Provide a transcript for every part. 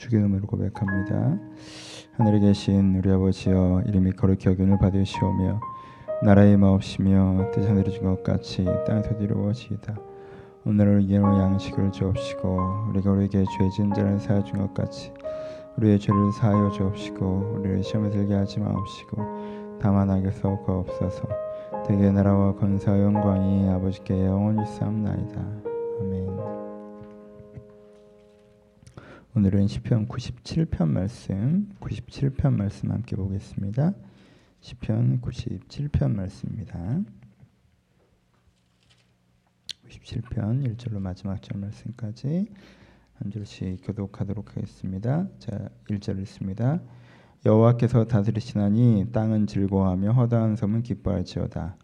주기 이름으로 고백합니다. 하늘에 계신 우리 아버지여 이름이 거룩히 여김을 받으시오며 나라의 마옵시며 뜻 하늘에 준것 같이 땅에서도 이루어지이다. 오늘을 이기는 양식을 주옵시고 우리가 우리에게 죄진 자를 사여 준것 같이 우리의 죄를 사하여 주옵시고 우리를 시험에 들게 하지 마옵시고 다만 악에서 거없어서 대개 나라와 권사와 영광이 아버지께 영원히 쌓나이다 오늘은 시편 97편 말씀 97편 말씀 함께 보겠습니다. 시편 97편 말씀입니다. 97편 1절로 마지막 절 말씀까지 한 절씩 교독하도록 하겠습니다. 자, 1절 읽습니다. 여호와께서 다스리시나니 땅은 즐거워하며 허다한 섬은 기뻐할지어다.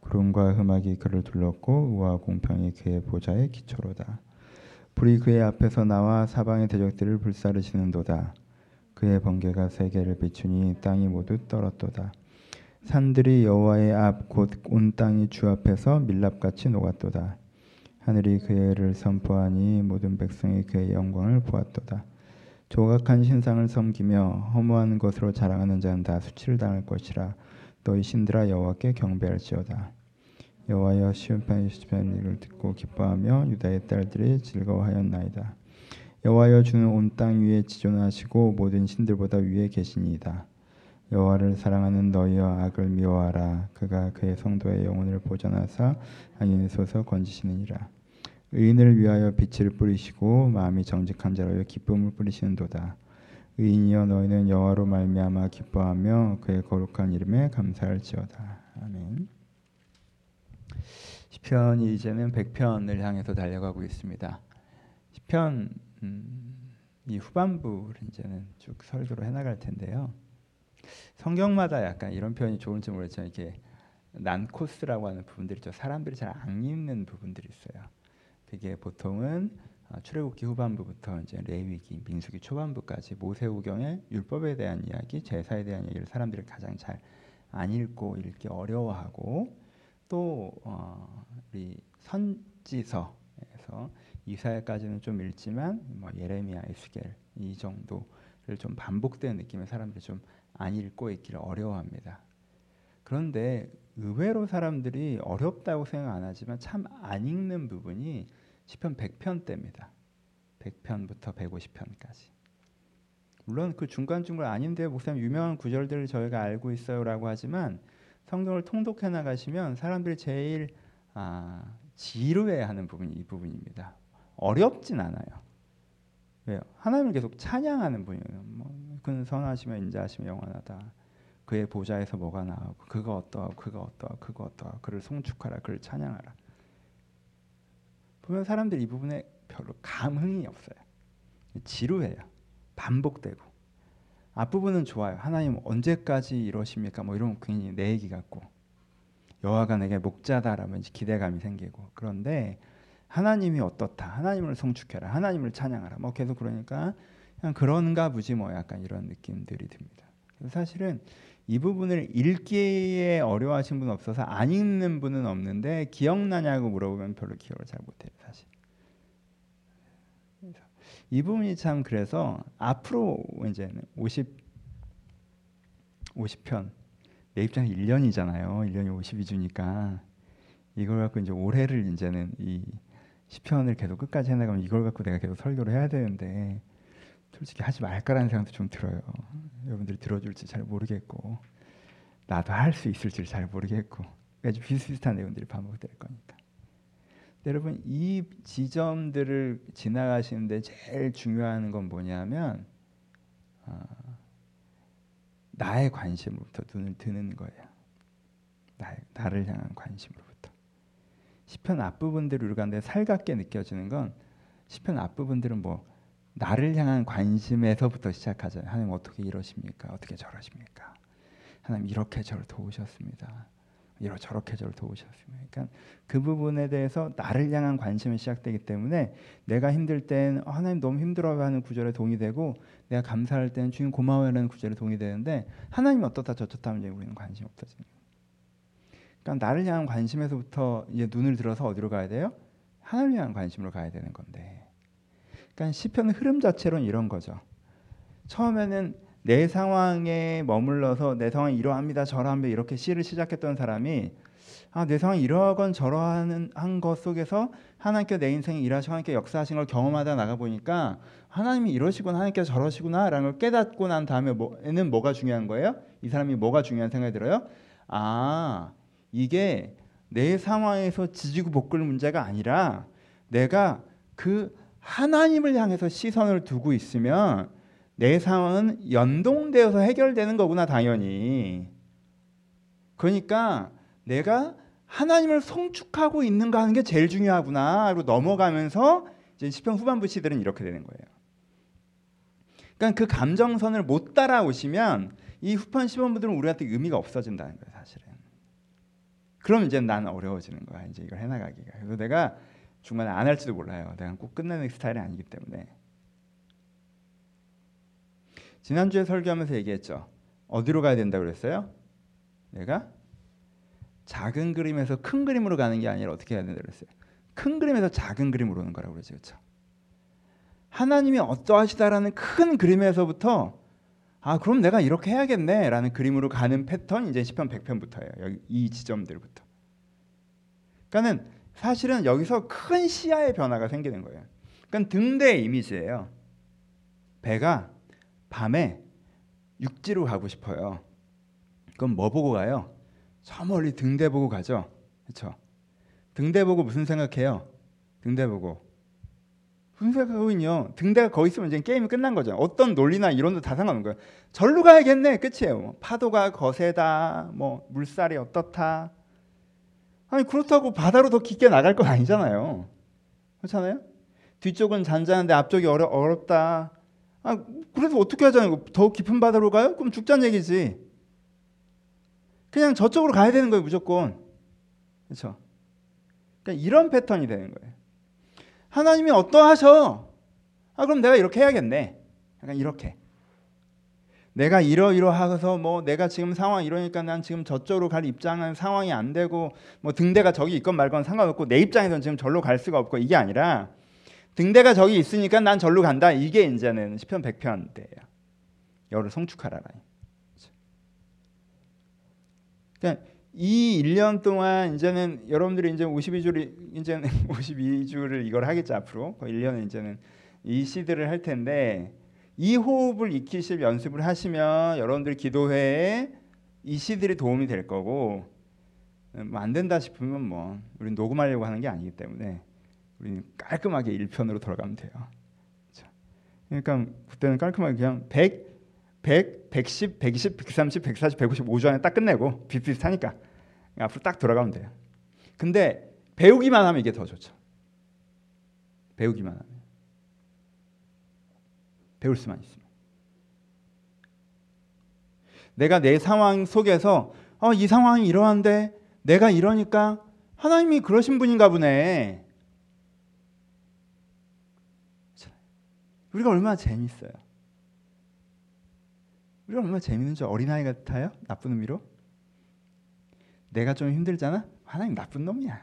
구름과 흠악이 그를 둘렀고 우와 공평이 그의 보좌의 기초로다. 불이 그의 앞에서 나와 사방의 대적들을 불사르시는도다. 그의 번개가 세계를 비추니 땅이 모두 떨었도다. 산들이 여호와의 앞 곧 온 땅이 주 앞에서 밀랍같이 녹았도다. 하늘이 그의 를 선포하니 모든 백성이 그의 영광을 보았도다. 조각한 신상을 섬기며 허무한 것으로 자랑하는 자는 다 수치를 당할 것이라. 너희 신들아 여호와께 경배할지어다. 여호와여 시온편의 시편을 듣고 기뻐하며 유다의 딸들이 즐거워하였나이다. 여호와여 주는 온 땅 위에 지존하시고 모든 신들보다 위에 계시니이다. 여호와를 사랑하는 너희여 악을 미워하라. 그가 그의 성도의 영혼을 보전하사 악인에서서 건지시느니라. 의인을 위하여 빛을 뿌리시고 마음이 정직한 자로 기쁨을 뿌리시는도다. 의인이여 너희는 여호와로 말미암아 기뻐하며 그의 거룩한 이름에 감사할지어다. 아멘. 시편이 이제는 100편을 향해서 달려가고 있습니다. 시편 음, 이 후반부를 이제는 쭉 설교로 해나갈 텐데요. 성경마다 약간 이런 표현이 좋을지 모르겠지만 이게 난코스라고 하는 부분들이 죠 사람들이 잘 안 읽는 부분들이 있어요. 그게 보통은 아, 출애굽기 후반부부터 이제 레위기, 민수기 초반부까지 모세오경의 율법에 대한 이야기, 제사에 대한 얘기를 사람들이 가장 잘 안 읽고 읽기 어려워하고 또 어, 우리 선지서에서 이사야까지는 좀 읽지만 뭐 예레미야, 에스겔 이 정도를 좀 반복되는 느낌의 사람들이 좀 안 읽고 있기를 어려워합니다. 그런데 의외로 사람들이 어렵다고 생각 안 하지만 참 안 읽는 부분이 시편 100편 때입니다. 100편부터 150편까지. 물론 그 중간중간 아닌데 목사님 유명한 구절들을 저희가 알고 있어요라고 하지만 성경을 통독해 나가시면 사람들이 제일 아, 지루해하는 부분이 이 부분입니다. 어렵진 않아요. 왜요? 하나님을 계속 찬양하는 분이에요. 뭐, 그는 선하시며 인자하시며 영원하다. 그의 보좌에서 뭐가 나오고 그가 어떠하고 그가 어떠하고 그가 어떠하고 그를 송축하라 그를 찬양하라. 보면 사람들이 이 부분에 별로 감흥이 없어요. 지루해요. 반복되고. 앞부분은 좋아요. 하나님 언제까지 이러십니까? 뭐 이런 괜히 내 얘기 같고. 여호와가 내게 목자다라면 기대감이 생기고. 그런데 하나님이 어떻다. 하나님을 송축해라. 하나님을 찬양하라. 뭐 계속 그러니까 그냥 그런가 보지 뭐 약간 이런 느낌들이 듭니다. 사실은 이 부분을 읽기에 어려워하신 분 없어서 안 읽는 분은 없는데 기억나냐고 물어보면 별로 기억을 잘 못해요 사실. 이 부분이 참 그래서 앞으로 이제는 50 50편 내 입장에 1년이잖아요. 1년이 52주니까 이걸 갖고 이제 올해를 이제는 이 10편을 계속 끝까지 해나가면 이걸 갖고 내가 계속 설교를 해야 되는데 솔직히 하지 말까라는 생각도 좀 들어요. 여러분들이 들어줄지 잘 모르겠고 나도 할 수 있을지 잘 모르겠고 그러니까 비슷비슷한 내용들이 반복될 거니까. 여러분 이 지점들을 지나가시는데 제일 중요한 건 뭐냐면 어, 나의 관심으로부터 눈을 드는 거예요. 나, 나를 향한 관심으로부터. 시편 앞부분들을 근데 살갑게 느껴지는 건 시편 앞부분들은 뭐 나를 향한 관심에서부터 시작하잖아요. 하나님 어떻게 이러십니까? 어떻게 저러십니까? 하나님 이렇게 저를 도우셨습니다. 이러 저렇게 저를 도우셨습니다. 그러니까 그 부분에 대해서 나를 향한 관심이 시작되기 때문에 내가 힘들 땐 어, 하나님 너무 힘들어하는 구절에 동의되고 내가 감사할 때는 주님 고마워하는 구절에 동의되는데 하나님 어떻다 저렇다 하면 우리는 관심이 없어지는. 그러니까 나를 향한 관심에서부터 이제 눈을 들어서 어디로 가야 돼요? 하나님을 향한 관심으로 가야 되는 건데 그러니까 시편 흐름 자체로는 이런 거죠. 처음에는 내 상황에 머물러서 내 상황이 이러합니다 저러합니다 이렇게 시를 시작했던 사람이 아, 내 상황이 이러건 저러한 것 속에서 하나님께 내 인생에 일하시고 하나님께 역사하신 걸 경험하다 나가 보니까 하나님이 이러시구나 하나님께서 저러시구나라는 걸 깨닫고 난 다음에 뭐는 뭐가 중요한 거예요? 이 사람이 뭐가 중요한 생각이 들어요? 아 이게 내 상황에서 지지고 볶을 문제가 아니라 내가 그 하나님을 향해서 시선을 두고 있으면 내 상황은 연동되어서 해결되는 거구나 당연히. 그러니까 내가 하나님을 성축하고 있는가 하는 게 제일 중요하구나. 그리고 넘어가면서 이제 시편 후반부 시들은 이렇게 되는 거예요. 그러니까 그 감정선을 못 따라오시면 이 후편 시범분들은 우리한테 의미가 없어진다는 거예요, 사실은. 그럼 이제 나는 어려워지는 거야, 이제 이걸 해나가기가. 그래서 내가 중간에 안 할지도 몰라요. 내가 꼭 끝내는 스타일이 아니기 때문에. 지난주에 설교하면서 얘기했죠. 어디로 가야 된다고 그랬어요? 내가 작은 그림에서 큰 그림으로 가는 게 아니라 어떻게 해야 된다고 그랬어요? 큰 그림에서 작은 그림으로 오는 거라고 그러죠. 그렇죠? 하나님이 어떠하시다라는 큰 그림에서부터 아 그럼 내가 이렇게 해야겠네라는 그림으로 가는 패턴 이제 시편 100편부터예요. 여기 이 지점들부터. 그러니까는 사실은 여기서 큰 시야의 변화가 생기는 거예요. 그러니까 등대의 이미지예요. 배가 밤에 육지로 가고 싶어요. 그럼 뭐 보고 가요? 저 멀리 등대 보고 가죠. 그렇죠? 등대 보고 무슨 생각해요? 등대 보고 무슨 생각하고있요 등대가 거기 있으면 이제 게임이 끝난 거죠. 어떤 논리나 이론도 다 상관없는 거예요. 절로 가야겠네. 끝이에요. 뭐 파도가 거세다. 뭐 물살이 어떻다. 아니 그렇다고 바다로 더 깊게 나갈 건 아니잖아요. 그렇잖아요? 뒤쪽은 잔잔한데 앞쪽이 어려, 어렵다. 아, 그래서 어떻게 하자는 더 깊은 바다로 가요? 그럼 죽자는 얘기지. 그냥 저쪽으로 가야 되는 거예요, 무조건. 그렇죠? 그러니까 이런 패턴이 되는 거예요. 하나님이 어떠하셔? 아, 그럼 내가 이렇게 해야겠네. 약간 이렇게. 내가 이러이러하서 뭐 내가 지금 상황 이러니까 난 지금 저쪽으로 갈 입장은 상황이 안 되고 뭐 등대가 저기 있건 말건 상관없고 내 입장에서는 지금 절로 갈 수가 없고 이게 아니라 등대가 저기 있으니까 난 절로 간다. 이게 이제는 시편 100편 때예요. 여를 성축하라. 그러니까 이 1년 동안 이제는 여러분들이 이제 52주를 이제는 52주를 이걸 하겠죠 앞으로. 1년은 이제는 이 시들을 할 텐데 이 호흡을 익히실 연습을 하시면 여러분들 기도회에 이 시들이 도움이 될 거고 음, 안 된다 싶으면 뭐 우리 녹음하려고 하는 게 아니기 때문에 우리는 깔끔하게 1편으로 돌아가면 돼요. 그러니까 그때는 깔끔하게 그냥 100, 100, 110, 120, 130, 140, 155주 안에 딱 끝내고 비슷비슷하니까 앞으로 딱 돌아가면 돼요. 근데 배우기만 하면 이게 더 좋죠. 배우기만 하면. 배울 수만 있으면. 내가 내 상황 속에서 어, 이 상황이 이러한데 내가 이러니까 하나님이 그러신 분인가 보네. 우리가 얼마나 재밌어요. 우리가 얼마나 재밌는 줄 어린아이 같아요? 나쁜 의미로? 내가 좀 힘들잖아? 하나님 나쁜 놈이야.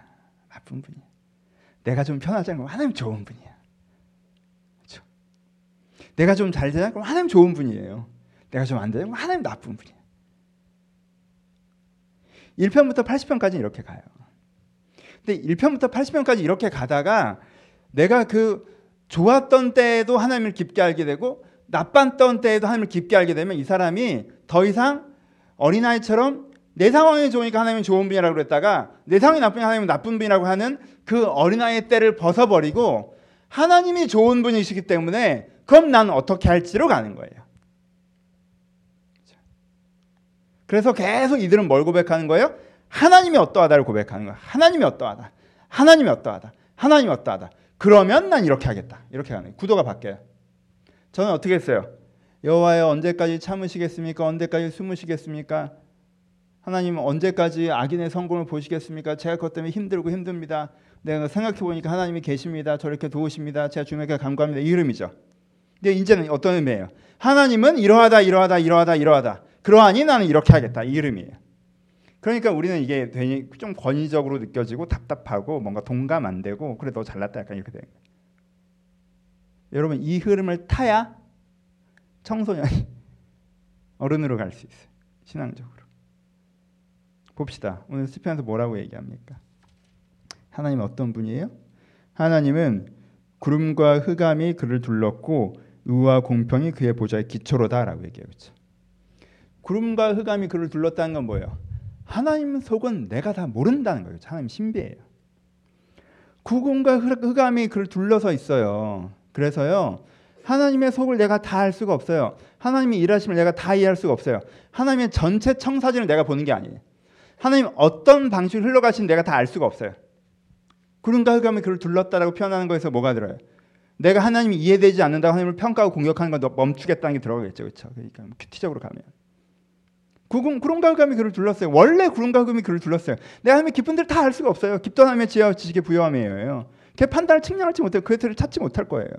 나쁜 분이야. 내가 좀 편하지 않고 하나님 좋은 분이야. 내가 좀 잘 되냐? 그럼 하나님 좋은 분이에요. 내가 좀 안 되냐? 그럼 하나님 나쁜 분이에요. 1편부터 80편까지 이렇게 가요. 근데 1편부터 80편까지 이렇게 가다가 내가 그 좋았던 때에도 하나님을 깊게 알게 되고 나빴던 때에도 하나님을 깊게 알게 되면 이 사람이 더 이상 어린아이처럼 내 상황이 좋으니까 하나님은 좋은 분이라고 그랬다가 내 상황이 나쁘니까 하나님은 나쁜 분이라고 하는 그 어린아이의 때를 벗어버리고 하나님이 좋은 분이시기 때문에 그럼 나는 어떻게 할지로 가는 거예요. 그래서 계속 이들은 뭘 고백하는 거예요? 하나님이 어떠하다를 고백하는 거야. 하나님이 어떠하다. 하나님이 어떠하다. 하나님이 어떠하다. 그러면 난 이렇게 하겠다. 이렇게 하는 거예요. 구도가 바뀌어요. 저는 어떻게 했어요? 여호와여 언제까지 참으시겠습니까? 언제까지 숨으시겠습니까? 하나님 언제까지 악인의 성공을 보시겠습니까? 제가 그것 때문에 힘들고 힘듭니다. 내가 생각해 보니까 하나님이 계십니다. 저렇게 도우십니다. 제가 주님께 감사합니다. 이 이름이죠. 근데 이제는 어떤 의미예요? 하나님은 이러하다 이러하다 이러하다 이러하다. 그러하니 나는 이렇게 하겠다. 이 이름이에요. 그러니까 우리는 이게 좀 권위적으로 느껴지고 답답하고 뭔가 동감 안 되고 그래 너 잘났다 약간 이렇게 되는 거예요. 여러분 이 흐름을 타야 청소년이 어른으로 갈 수 있어요. 신앙적으로. 봅시다. 오늘 시편에서 뭐라고 얘기합니까? 하나님 어떤 분이에요? 하나님은 구름과 흑암이 그를 둘렀고 의와 공평이 그의 보좌의 기초로다라고 얘기해요. 그렇죠? 구름과 흑암이 그를 둘렀다는 건 뭐예요? 하나님 속은 내가 다 모른다는 거예요. 하나님 신비예요. 구름과 흑암이 그를 둘러서 있어요. 그래서요. 하나님의 속을 내가 다 알 수가 없어요. 하나님의 일하심을 내가 다 이해할 수가 없어요. 하나님의 전체 청사진을 내가 보는 게 아니에요. 하나님 어떤 방식으로 흘러가신 내가 다 알 수가 없어요. 구름과 흑암이 그를 둘렀다라고 표현하는 거에서 뭐가 들어요? 내가 하나님이 이해되지 않는다고 하나님을 평가하고 공격하는 건 멈추겠다는 게 들어가겠죠. 그렇죠? 그러니까 큐티적으로 가면. 구름, 구름과 흑암이 그를 둘렀어요. 원래 구름과 흑암이 그를 둘렀어요. 내가 하나님의 깊은 데를 다 알 수가 없어요. 깊던 하나님의 지혜와 지식의 부여함이에요. 걔 판단을 측량하지 못해요. 그의 틀을 찾지 못할 거예요.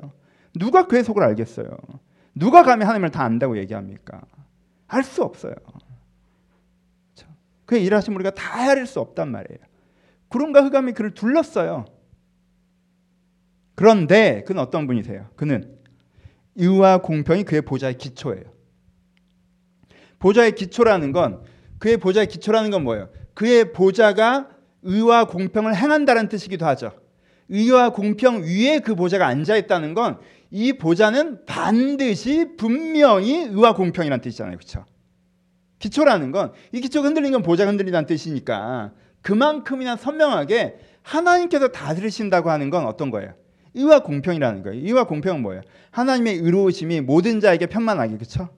누가 그의 속을 알겠어요? 누가 감히 하나님을 다 안다고 얘기합니까? 알 수 없어요. 그의 일하심 우리가 다 헤아릴 수 없단 말이에요. 구름과 흑암이 그를 둘렀어요. 그런데 그는 어떤 분이세요? 그는 의와 공평이 그의 보좌의 기초예요. 보좌의 기초라는 건 그의 보좌의 기초라는 건 뭐예요? 그의 보좌가 의와 공평을 행한다는 뜻이기도 하죠. 의와 공평 위에 그 보좌가 앉아 있다는 건 이 보좌는 반드시 분명히 의와 공평이라는 뜻이잖아요. 그렇죠? 기초라는 건 이 기초가 흔들린 건 보좌가 흔들린다는 뜻이니까 그만큼이나 선명하게 하나님께서 다스리신다고 하는 건 어떤 거예요? 의와 공평이라는 거예요. 의와 공평은 뭐예요? 하나님의 의로우심이 모든 자에게 편만하게 그렇죠?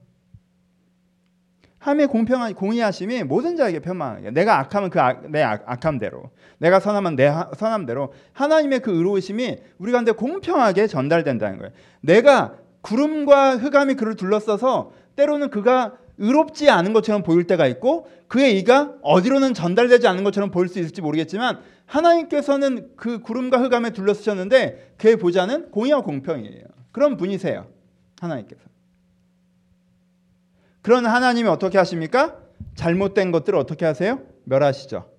하나님의 공평한 공의하심이 모든 자에게 편만하게 내가 악하면 그 내 악함대로 내가 선하면 내 선함대로 하나님의 그 의로우심이 우리 가운데 공평하게 전달된다는 거예요. 내가 구름과 흑암이 그를 둘러싸서 때로는 그가 의롭지 않은 것처럼 보일 때가 있고 그의 이가 어디로는 전달되지 않는 것처럼 보일 수 있을지 모르겠지만 하나님께서는 그 구름과 흑암에 둘러쓰셨는데 그의 보좌는 공의와 공평이에요. 그런 분이세요. 하나님께서. 그런 하나님이 어떻게 하십니까? 잘못된 것들을 어떻게 하세요? 멸하시죠.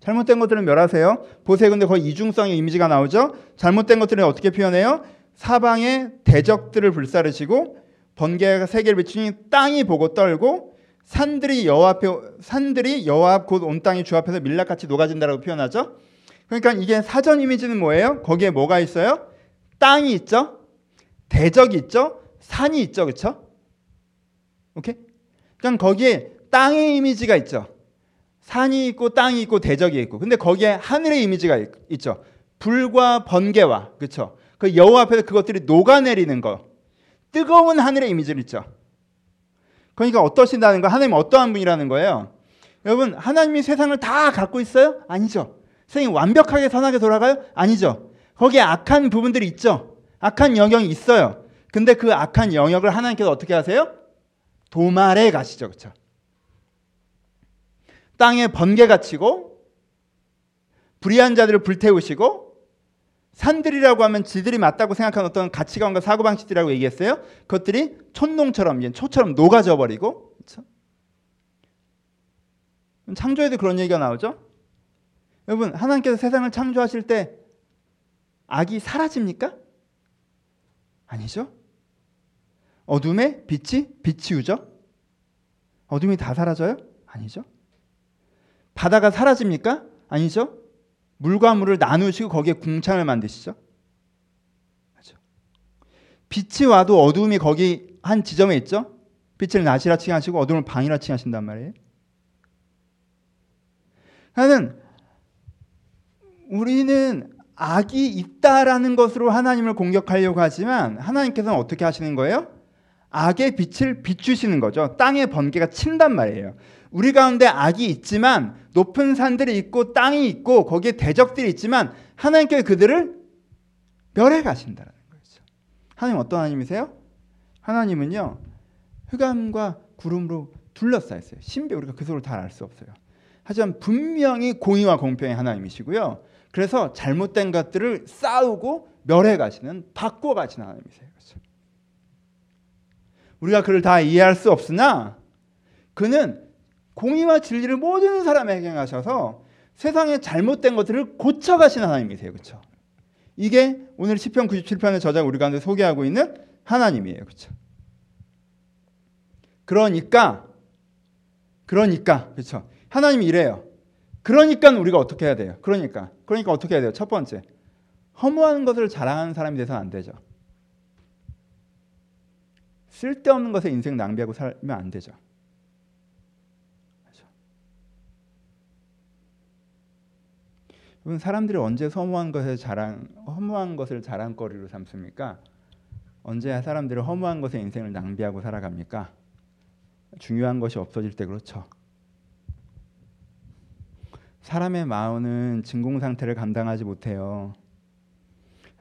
잘못된 것들은 멸하세요. 보세요. 근데 거의 이중성의 이미지가 나오죠. 잘못된 것들은 어떻게 표현해요? 사방의 대적들을 불사르시고 번개가 세계를 비추니 땅이 보고 떨고 산들이 여호와 앞에 산들이 여호와 앞 곧 온 땅이 주 앞에서 밀랍같이 녹아진다라고 표현하죠. 그러니까 이게 사전 이미지는 뭐예요? 거기에 뭐가 있어요? 땅이 있죠. 대적이 있죠. 산이 있죠. 그렇죠? 오케이? 그러니까 거기에 땅의 이미지가 있죠. 산이 있고 땅이 있고 대적이 있고. 근데 거기에 하늘의 이미지가 있, 죠 불과 번개와 그렇죠? 그 여호와 앞에서 그것들이 녹아내리는 거. 뜨거운 하늘의 이미지를 있죠. 그러니까 어떠신다는 거 하나님 어떠한 분이라는 거예요. 여러분 하나님이 세상을 다 갖고 있어요? 아니죠. 세상이 완벽하게 선하게 돌아가요? 아니죠. 거기에 악한 부분들이 있죠. 악한 영역이 있어요. 근데 그 악한 영역을 하나님께서 어떻게 하세요? 도말해 가시죠. 그렇죠? 땅에 번개가 치고 불의한 자들을 불태우시고 산들이라고 하면 지들이 맞다고 생각하는 어떤 가치관과 사고방식들이라고 얘기했어요. 그것들이 촌농처럼 초처럼 녹아져 버리고 그렇죠? 창조에도 그런 얘기가 나오죠. 여러분 하나님께서 세상을 창조하실 때 악이 사라집니까? 아니죠. 어둠에 빛이 비치우죠. 어둠이 다 사라져요? 아니죠. 바다가 사라집니까? 아니죠. 물과 물을 나누시고 거기에 궁창을 만드시죠. 그렇죠? 빛이 와도 어둠이 거기 한 지점에 있죠. 빛을 낮이라 칭하시고 어둠을 방이라 칭하신단 말이에요. 나는 우리는 악이 있다라는 것으로 하나님을 공격하려고 하지만 하나님께서는 어떻게 하시는 거예요? 악의 빛을 비추시는 거죠. 땅에 번개가 친단 말이에요. 우리 가운데 악이 있지만 높은 산들이 있고 땅이 있고 거기에 대적들이 있지만 하나님께 그들을 멸해 가신다는 거죠. 하나님 어떤 하나님이세요? 하나님은요. 흑암과 구름으로 둘러싸여 있어요. 신비 우리가 그 속을 다알수 없어요. 하지만 분명히 공의와 공평의 하나님이시고요. 그래서 잘못된 것들을 싸우고 멸해 가시는 바꿔 가시는 하나님이세요. 그렇죠? 우리가 그를 다 이해할 수 없으나 그는 공의와 진리를 모든 사람에게 행하셔서 세상에 잘못된 것들을 고쳐가시는 하나님이세요. 그렇죠? 이게 오늘 시편 97편의 저자가 우리 가운데 소개하고 있는 하나님이에요. 그렇죠? 그러니까 그러니까 그렇죠. 하나님이 이래요. 그러니까 우리가 어떻게 해야 돼요? 그러니까 그러니까 어떻게 해야 돼요? 첫 번째 허무한 것을 자랑하는 사람이 돼서는 안 되죠. 쓸데없는 것에 인생 낭비하고 살면 안 되죠. 그렇죠? 여러분 사람들이 언제 허무한 것을 자랑 허무한 것을 자랑거리로 삼습니까? 언제 사람들이 허무한 것에 인생을 낭비하고 살아갑니까? 중요한 것이 없어질 때 그렇죠. 사람의 마음은 진공 상태를 감당하지 못해요.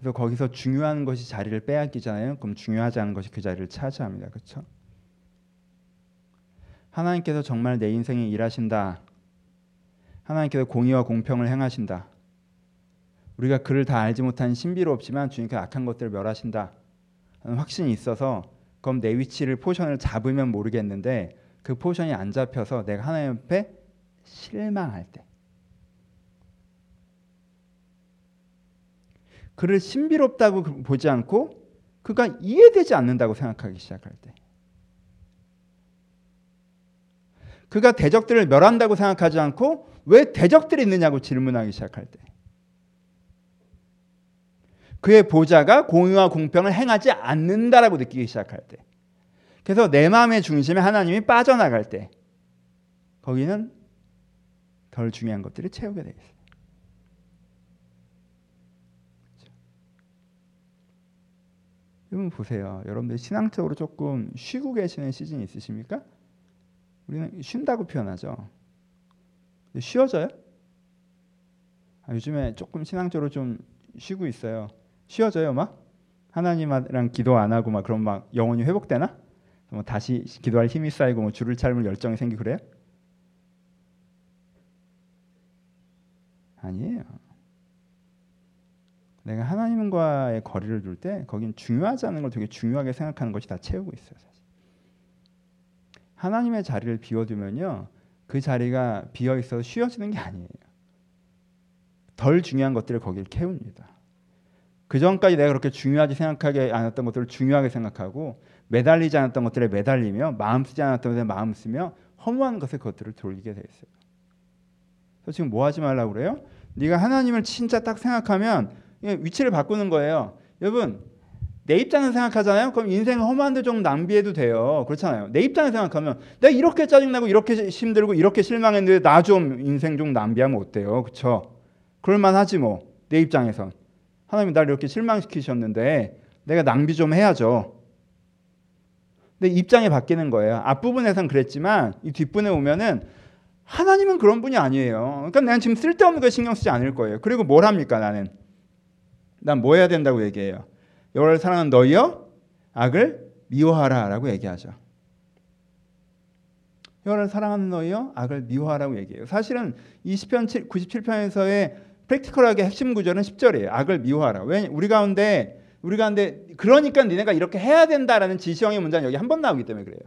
그래서 거기서 중요한 것이 자리를 빼앗기잖아요. 그럼 중요하지 않은 것이 그 자리를 차지합니다. 그렇죠? 하나님께서 정말 내 인생에 일하신다. 하나님께서 공의와 공평을 행하신다. 우리가 그를 다 알지 못한 신비롭지만 주님께서 악한 것들을 멸하신다. 확신이 있어서 그럼 내 위치를 포션을 잡으면 모르겠는데 그 포션이 안 잡혀서 내가 하나님 앞에 실망할 때 그를 신비롭다고 보지 않고 그가 이해되지 않는다고 생각하기 시작할 때. 그가 대적들을 멸한다고 생각하지 않고 왜 대적들이 있느냐고 질문하기 시작할 때. 그의 보좌가 공의와 공평을 행하지 않는다라고 느끼기 시작할 때. 그래서 내 마음의 중심에 하나님이 빠져나갈 때 거기는 덜 중요한 것들을 채우게 되어 있어요. 여러분 보세요. 여러분들 신앙적으로 조금 쉬고 계시는 시즌이 있으십니까? 우리는 쉰다고 표현하죠. 쉬어져요? 아, 요즘에 조금 신앙적으로 좀 쉬고 있어요. 쉬어져요, 막 하나님이랑 기도 안 하고 막 그럼 막 영혼이 회복되나? 뭐 다시 기도할 힘이 쌓이고 뭐 줄을 삶을 열정이 생기고 그래요? 아니에요. 내가 하나님과의 거리를 둘 때 거긴 중요하지 않은 걸 되게 중요하게 생각하는 것이 다 채우고 있어요. 사실. 하나님의 자리를 비워두면요, 그 자리가 비어 있어서 쉬어지는 게 아니에요. 덜 중요한 것들을 거기를 채웁니다. 그 전까지 내가 그렇게 중요하지 생각하지 않았던 것들을 중요하게 생각하고 매달리지 않았던 것들에 매달리며 마음 쓰지 않았던 것에 마음 쓰며 허무한 것에 그것들을 돌리게 돼 있어요. 그래서 지금 뭐 하지 말라고 그래요? 네가 하나님을 진짜 딱 생각하면 위치를 바꾸는 거예요. 여러분 내 입장에서 생각하잖아요. 그럼 인생 허무한데 좀 낭비해도 돼요. 그렇잖아요. 내 입장에서 생각하면 내가 이렇게 짜증나고 이렇게 힘들고 이렇게 실망했는데 나 좀 인생 좀 낭비하면 어때요? 그렇죠? 그럴만하지 뭐. 내 입장에선 하나님이 나를 이렇게 실망시키셨는데 내가 낭비 좀 해야죠. 근데 입장이 바뀌는 거예요. 앞부분에선 그랬지만 이 뒷부분에 오면은 하나님은 그런 분이 아니에요. 그러니까 나는 지금 쓸데없는 거 신경 쓰지 않을 거예요. 그리고 뭘 합니까 나는? 난 뭐 해야 된다고 얘기해요. 여호와를 사랑하는 너희여 악을 미워하라라고 얘기하죠. 여호와를 사랑하는 너희여 악을 미워하라고 얘기해요. 사실은 20편 97편에서의 프랙티컬하게 핵심 구절은 10절이에요. 악을 미워하라. 왜 우리 가운데 우리 가운데 그러니까 니네가 이렇게 해야 된다라는 지시형의 문장이 여기 한 번 나오기 때문에 그래요.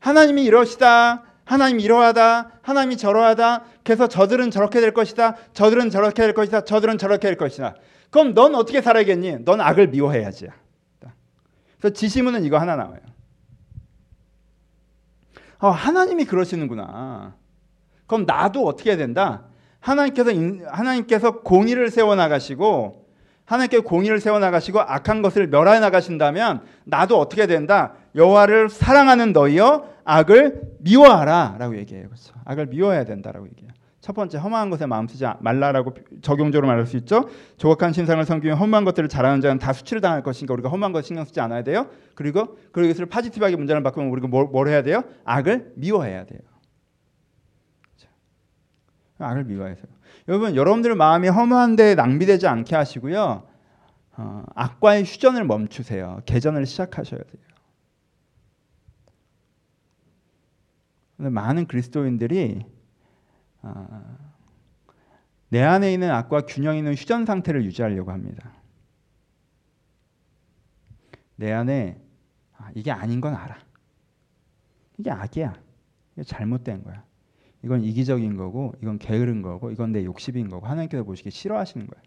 하나님이 이러시다. 하나님이 이러하다. 하나님이 저러하다. 그래서 저들은 저렇게 될 것이다. 저들은 저렇게 될 것이다. 저들은 저렇게 될 것이다. 그럼 넌 어떻게 살아야겠니? 넌 악을 미워해야지. 그래서 지시문은 이거 하나 나와요. 어, 하나님이 그러시는구나. 그럼 나도 어떻게 해야 된다? 하나님께서 하나님께서 공의를 세워 나가시고 하나님께 공의를 세워 나가시고 악한 것을 멸하여 나가신다면 나도 어떻게 된다? 여호와를 사랑하는 너희여 악을 미워하라라고 얘기해요. 그렇죠? 악을 미워해야 된다라고 얘기해요. 첫 번째 험한 것에 마음 쓰지 말라라고 적용적으로 말할 수 있죠. 조각한 신상을 섬기면 험한 것들을 잘하는 자는 다 수치를 당할 것이니까 우리가 험한 것 신경 쓰지 않아야 돼요. 그리고 이것을 파지티브하게 문장을 바꾸면 우리가 뭘, 뭘 해야 돼요? 악을 미워해야 돼요. 악을 미워해서. 여러분, 여러분들 마음이 허무한데 낭비되지 않게 하시고요. 어, 악과의 휴전을 멈추세요. 개전을 시작하셔야 돼요. 많은 그리스도인들이 어, 내 안에 있는 악과 균형 있는 휴전 상태를 유지하려고 합니다. 내 안에 아, 이게 아닌 건 알아. 이게 악이야. 이게 잘못된 거야. 이건 이기적인 거고 이건 게으른 거고 이건 내 욕심인 거고 하나님께서 보시기 싫어하시는 거예요.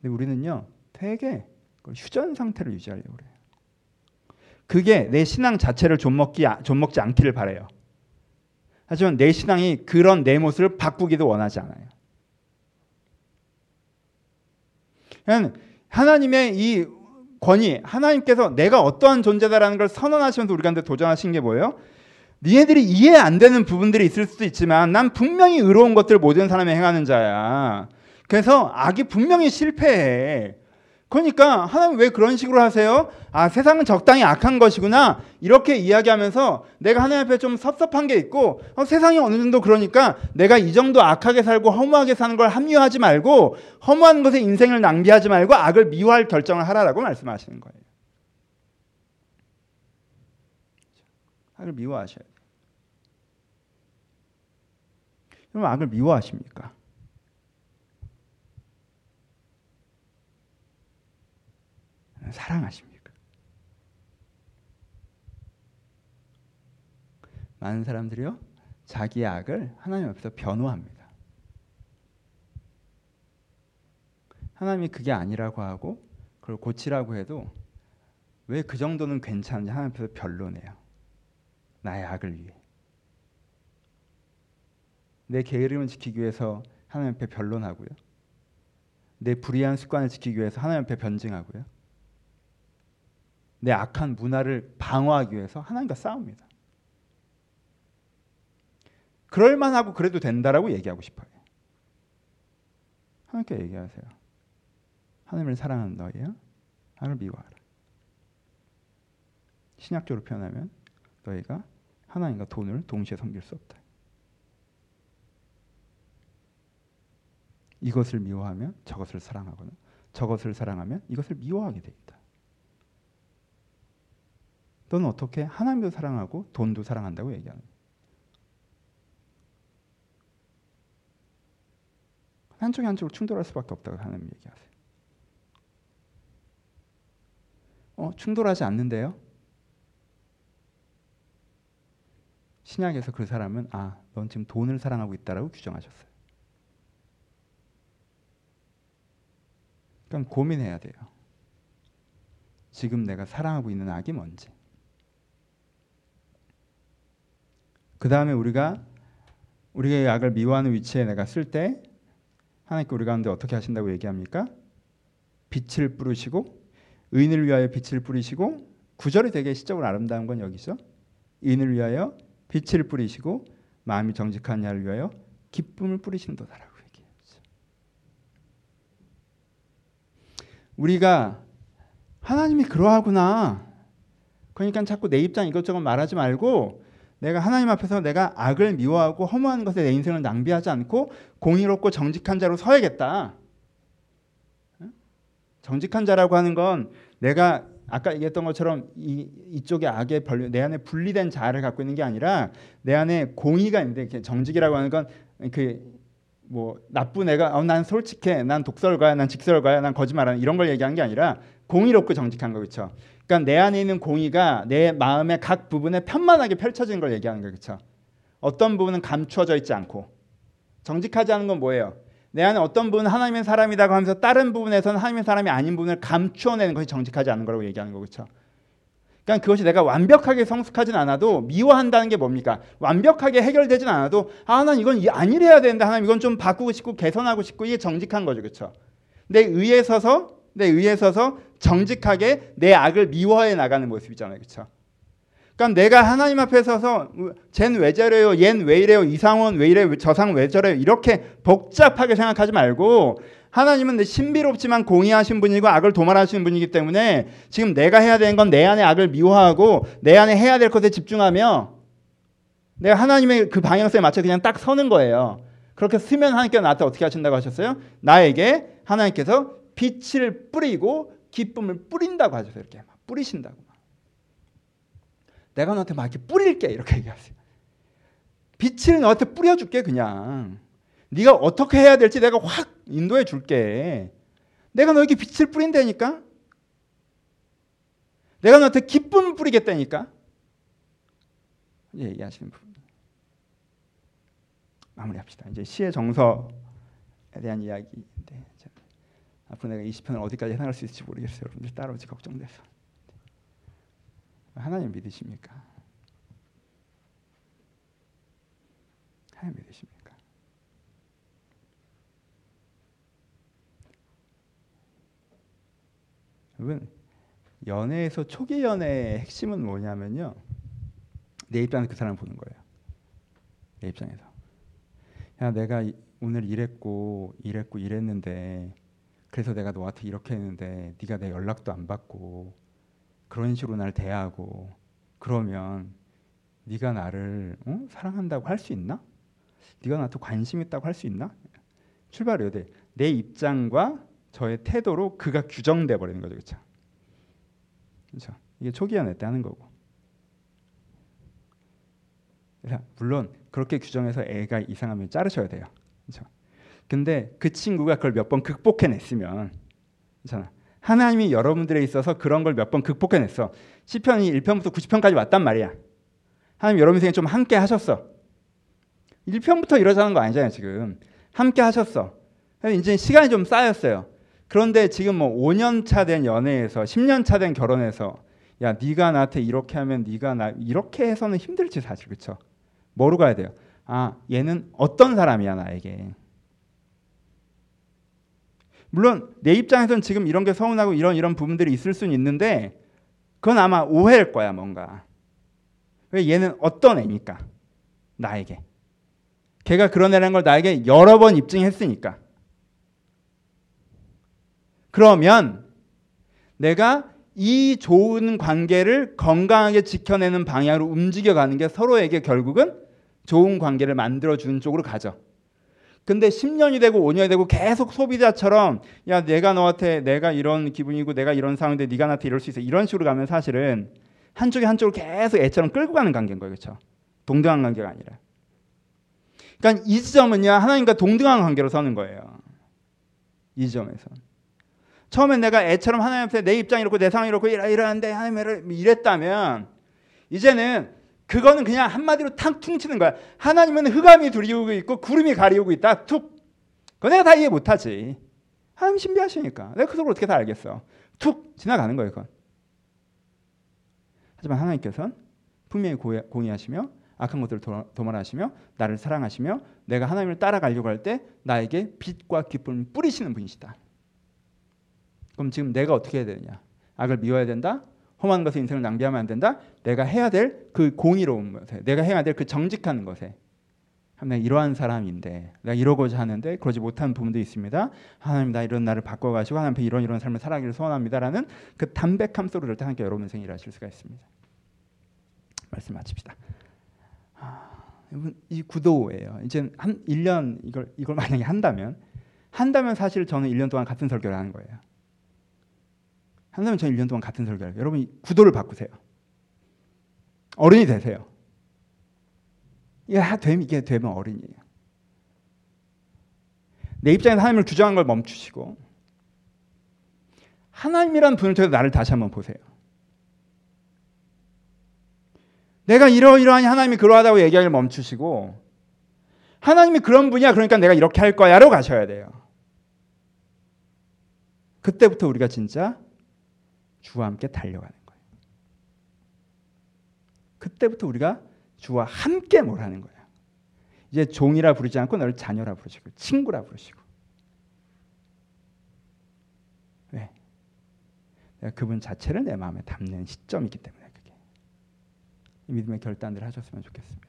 근데 우리는요, 되게 휴전 상태를 유지하려고 그래요. 그게 내 신앙 자체를 좀먹기 좀먹지 않기를 바래요. 하지만 내 신앙이 그런 내 모습을 바꾸기도 원하지 않아요. 하나님의 이 권위, 하나님께서 내가 어떠한 존재다라는 걸 선언하시면서 우리한테 도전하신 게 뭐예요? 니네들이 이해 안 되는 부분들이 있을 수도 있지만 난 분명히 의로운 것들을 모든 사람이 행하는 자야. 그래서 악이 분명히 실패해. 그러니까 하나님 왜 그런 식으로 하세요? 아, 세상은 적당히 악한 것이구나. 이렇게 이야기하면서 내가 하나님 앞에 좀 섭섭한 게 있고 어, 세상이 어느 정도 그러니까 내가 이 정도 악하게 살고 허무하게 사는 걸 합리화하지 말고 허무한 것에 인생을 낭비하지 말고 악을 미워할 결정을 하라라고 말씀하시는 거예요. 악을 미워하셔야 돼요. 그럼 악을 미워하십니까? 사랑하십니까? 많은 사람들이요 자기의 악을 하나님 앞에서 변호합니다. 하나님이 그게 아니라고 하고 그걸 고치라고 해도 왜 그 정도는 괜찮은지 하나님 앞에서 변론해요. 나의 악을 위해. 내 게으름을 지키기 위해서 하나님 앞에 변론하고요. 내 불의한 습관을 지키기 위해서 하나님 앞에 변증하고요. 내 악한 문화를 방어하기 위해서 하나님과 싸웁니다. 그럴 만하고 그래도 된다라고 얘기하고 싶어요. 하나님께 얘기하세요. 하나님을 사랑하는 너희야. 하나님을 미워하라. 신약적으로 표현하면 너희가 하나님과 돈을 동시에 섬길 수 없다. 이것을 미워하면 저것을 사랑하거나 저것을 사랑하면 이것을 미워하게 돼 있다. 너는 어떻게 하나님도 사랑하고 돈도 사랑한다고 얘기하는 한쪽이 한쪽으로 충돌할 수밖에 없다고 하나님 얘기하세요. 어, 충돌하지 않는데요? 신약에서 그 사람은 아, 넌 지금 돈을 사랑하고 있다라고 규정하셨어요. 그럼 고민해야 돼요. 지금 내가 사랑하고 있는 악이 뭔지. 그 다음에 우리가 우리의 약을 미워하는 위치에 내가 쓸 때 하나님께 우리 가운데 어떻게 하신다고 얘기합니까? 빛을 뿌리시고 의인을 위하여 빛을 뿌리시고 구절이 되게 시적으로 아름다운 건 여기서 의인을 위하여 빛을 뿌리시고 마음이 정직한 자를 위하여 기쁨을 뿌리신도다라고 얘기했죠. 우리가 하나님이 그러하구나. 그러니까 자꾸 내 입장 이것저것 말하지 말고 내가 하나님 앞에서 내가 악을 미워하고 허무한 것에 내 인생을 낭비하지 않고 공의롭고 정직한 자로 서야겠다. 정직한 자라고 하는 건 내가 아까 얘기했던 것처럼 이, 이쪽에 악의 벌, 내 안에 분리된 자아를 갖고 있는 게 아니라 내 안에 공의가 있는데 정직이라고 하는 건 그 뭐 나쁜 애가 어, 난 솔직해, 난 독설가야, 난 직설가야, 난 거짓말하는 이런 걸 얘기한 게 아니라 공의롭고 정직한 거 그렇죠. 그러니까 내 안에 있는 공의가 내 마음의 각 부분에 편만하게 펼쳐지는 걸 얘기하는 거예요. 그렇죠? 어떤 부분은 감추어져 있지 않고 정직하지 않은 건 뭐예요? 내 안에 어떤 부분은 하나님의 사람이라고 하면서 다른 부분에서는 하나님의 사람이 아닌 부분을 감추어내는 것이 정직하지 않은 거라고 얘기하는 거죠. 그렇죠? 그러니까 그것이 내가 완벽하게 성숙하진 않아도 미워한다는 게 뭡니까? 완벽하게 해결되진 않아도 아, 난 이건 아니래야 되는데 하나님 이건 좀 바꾸고 싶고 개선하고 싶고 이게 정직한 거죠. 그렇죠? 내 의에 서서 내 의에 서서 정직하게 내 악을 미워해 나가는 모습이잖아요. 그렇죠? 그러니까 내가 하나님 앞에 서서 쟨 왜 저래요? 얜 왜 이래요? 이상원 왜 이래? 저상 왜 저래요? 이렇게 복잡하게 생각하지 말고 하나님은 신비롭지만 공의하신 분이고 악을 도말하시는 분이기 때문에 지금 내가 해야 되는 건 내 안에 악을 미워하고 내 안에 해야 될 것에 집중하며 내가 하나님의 그 방향성에 맞춰 그냥 딱 서는 거예요. 그렇게 쓰면 하나님께서 나한테 어떻게 하신다고 하셨어요? 나에게 하나님께서 빛을 뿌리고 기쁨을 뿌린다고 하죠. 이렇게 막 뿌리신다고. 내가 너한테 막 이렇게 뿌릴게 이렇게 얘기하세요. 빛을 너한테 뿌려줄게 그냥. 네가 어떻게 해야 될지 내가 확 인도해 줄게. 내가 너에게 빛을 뿌린다니까. 내가 너한테 기쁨을 뿌리겠다니까. 얘기하시는 부분. 마무리합시다. 이제 시의 정서에 대한 이야기인데 앞으로 내가 이 시편을 어디까지 해나갈 수 있을지 모르겠어요. 여러분들 따라오지 걱정돼서. 하나님 믿으십니까? 하나님 믿으십니까? 여러분 연애에서 초기 연애의 핵심은 뭐냐면요. 내 입장에서 그 사람을 보는 거예요. 내 입장에서. 야 내가 오늘 이랬고 이랬고 이랬는데 그래서 내가 너한테 이렇게 했는데 네가 내 연락도 안 받고 그런 식으로 날 대하고 그러면 네가 나를 어? 사랑한다고 할 수 있나? 네가 나한테 관심 있다고 할 수 있나? 출발해야 돼. 내 입장과 저의 태도로 그가 규정돼 버리는 거죠, 그렇죠? 그렇죠? 이게 초기 연애 때 하는 거고. 물론 그렇게 규정해서 애가 이상하면 자르셔야 돼요. 근데 그 친구가 그걸 몇 번 극복해냈으면 괜찮아. 하나님이 여러분들에 있어서 그런 걸 몇 번 극복해냈어. 시편이 1편부터 90편까지 왔단 말이야. 하나님 여러분 생에 좀 함께 하셨어. 1편부터 이러자는 거 아니잖아요, 지금. 함께 하셨어. 이제 시간이 좀 쌓였어요. 그런데 지금 뭐 5년 차 된 연애에서 10년 차 된 결혼에서 야, 네가 나한테 이렇게 하면 네가 나 이렇게 해서는 힘들지 사실. 그렇죠? 뭐로 가야 돼요? 아, 얘는 어떤 사람이야, 나에게. 물론 내 입장에서는 지금 이런 게 서운하고 이런 이런 부분들이 있을 수는 있는데 그건 아마 오해일 거야 뭔가. 왜 얘는 어떤 애니까? 나에게. 걔가 그런 애라는 걸 나에게 여러 번 입증했으니까. 그러면 내가 이 좋은 관계를 건강하게 지켜내는 방향으로 움직여가는 게 서로에게 결국은 좋은 관계를 만들어주는 쪽으로 가죠. 근데 10년이 되고 5년이 되고 계속 소비자처럼 야 내가 너한테 내가 이런 기분이고 내가 이런 상황인데 네가 나한테 이럴 수 있어. 이런 식으로 가면 사실은 한쪽이 한쪽을 계속 애처럼 끌고 가는 관계인 거예요. 그렇죠 동등한 관계가 아니라. 그러니까 이 지점은요 하나님과 동등한 관계로 서는 거예요. 이 지점에서. 처음엔 내가 애처럼 하나님 앞에 내 입장이 이렇고 내 상황이 이렇고 이러는데 하나님 이랬다면 이제는 그거는 그냥 한마디로 탁 퉁치는 거야. 하나님은 흑암이 두리우고 있고 구름이 가리우고 있다. 툭. 그거 내가 다 이해 못하지. 하나님 신비하시니까. 내가 그걸 어떻게 다 알겠어. 툭 지나가는 거예요. 그건. 하지만 하나님께서는 분명히 공의하시며 악한 것들을 도말하시며 나를 사랑하시며 내가 하나님을 따라가려고 할 때 나에게 빛과 기쁨을 뿌리시는 분이시다. 그럼 지금 내가 어떻게 해야 되느냐? 악을 미워야 된다? 험한 것에 인생을 낭비하면 안 된다. 내가 해야 될 그 공의로운 것에, 내가 해야 될 그 정직한 것에. 내가 이러한 사람인데, 내가 이러고자 하는데 그러지 못하는 부분도 있습니다. 하나님 나 이런 나를 바꿔가시고 하나님 이런 이런 삶을 살아가기를 소원합니다라는 그 담백함 속으로 때 함께 여러분 인생 일하실 수가 있습니다. 말씀 마칩시다. 아, 이 구도예요. 이제 한 1년 이걸 이걸 만약에 한다면 한다면 사실 저는 1년 동안 같은 설교를 하는 거예요. 한다면 저는 1년 동안 같은 설교를 해요. 여러분 구도를 바꾸세요. 어른이 되세요. 이게 되면 이게 되면 어른이에요. 내 입장에서 하나님을 규정한 걸 멈추시고 하나님이란 분을 통해서 나를 다시 한번 보세요. 내가 이러이러하니 하나님이 그러하다고 얘기하기를 멈추시고 하나님이 그런 분이야 그러니까 내가 이렇게 할 거야로 가셔야 돼요. 그때부터 우리가 진짜 주와 함께 달려가는 거예요. 그때부터 우리가 주와 함께 뭘 하는 거예요. 이제 종이라 부르지 않고 너를 자녀라 부르시고 친구라 부르시고. 왜? 내가 그분 자체를 내 마음에 담는 시점이기 때문에 그게 믿음의 결단들을 하셨으면 좋겠습니다.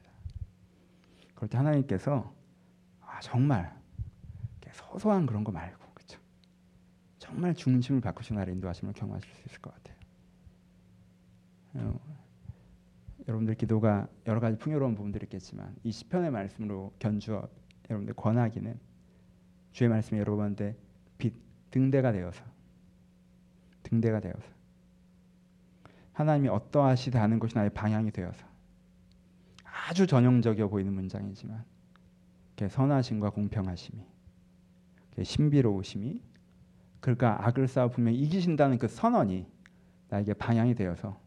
그럴 때 하나님께서 아, 정말 소소한 그런 거 말고 정말 중심을 바꾸신 나를 인도하심을 경험하실 수 있을 것 같아요. 어, 여러분들 기도가 여러 가지 풍요로운 부분들이 있겠지만 이 시편의 말씀으로 견주어 여러분들 권하기는 주의 말씀이 여러분한테 빛 등대가 되어서 등대가 되어서 하나님이 어떠하시다는 것이 나의 방향이 되어서 아주 전형적이어 보이는 문장이지만 선하심과 공평하심이 신비로우심이 그러니까 악을 싸워 분명히 이기신다는 그 선언이 나에게 방향이 되어서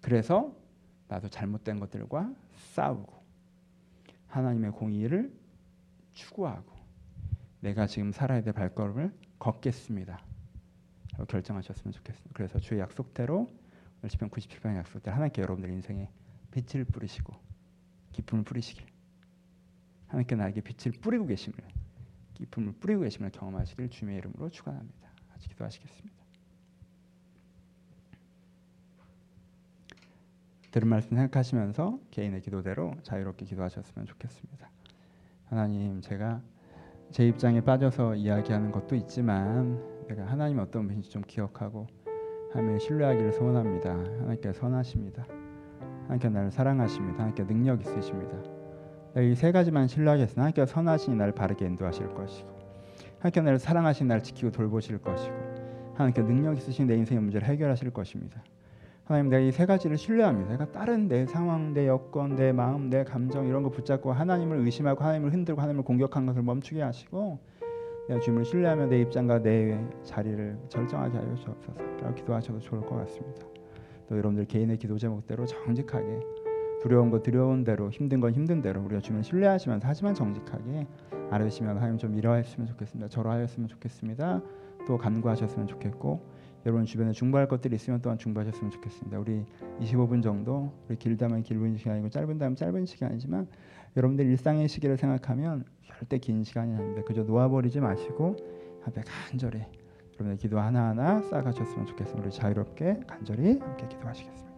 그래서 나도 잘못된 것들과 싸우고 하나님의 공의를 추구하고 내가 지금 살아야 될 발걸음을 걷겠습니다. 결정하셨으면 좋겠습니다. 그래서 주의 약속대로 오늘 시편 97편 약속대로 하나님께 여러분들 인생에 빛을 뿌리시고 기쁨을 뿌리시길 하나님께 나에게 빛을 뿌리고 계심을 기쁨을 뿌리고 계심을 경험하시길 주님의 이름으로 축원합니다. 같이 기도하시겠습니다. 들은 말씀 생각하시면서 개인의 기도대로 자유롭게 기도하셨으면 좋겠습니다. 하나님, 제가 제 입장에 빠져서 이야기하는 것도 있지만 내가 하나님 어떤 분인지 좀 기억하고 하나님을 신뢰하기를 소원합니다. 하나님께 선하십니다. 하나님께 나를 사랑하십니다. 하나님께 능력 있으십니다. 이 세 가지만 신뢰하겠으나 하나님께 선하시니 나를 바르게 인도하실 것이고 하나님께 나를 사랑하신 나를 지키고 돌보실 것이고 하나님께 능력 있으신 내 인생의 문제를 해결하실 것입니다. 하나님 내가 이 세 가지를 신뢰합니다. 내가 다른 내 상황, 내 여건, 내 마음, 내 감정 이런 거 붙잡고 하나님을 의심하고 하나님을 흔들고 하나님을 공격한 것을 멈추게 하시고 내가 주님을 신뢰하며 내 입장과 내 자리를 결정하게 하여 주옵소서. 라고 기도하셔도 좋을 것 같습니다. 또 여러분들 개인의 기도 제목대로 정직하게 두려운 거 두려운 대로 힘든 건 힘든 대로 우리가 주님을 신뢰하시면서 하지만 정직하게 알으시면 하나님 좀 일어하였으면 좋겠습니다. 저로 하였으면 좋겠습니다. 또 간구하셨으면 좋겠고 여러분 주변에 중보할 것들이 있으면 또한 중보하셨으면 좋겠습니다. 우리 25분 정도 우리 길다면 길은 시간이고 짧은다면 짧은 시간이지만 여러분들 일상의 시기를 생각하면 절대 긴 시간이 아닙니다. 그저 놓아버리지 마시고 앞에 간절히 여러분의 기도 하나하나 쌓아가셨으면 좋겠습니다. 우리 자유롭게 간절히 함께 기도하시겠습니다.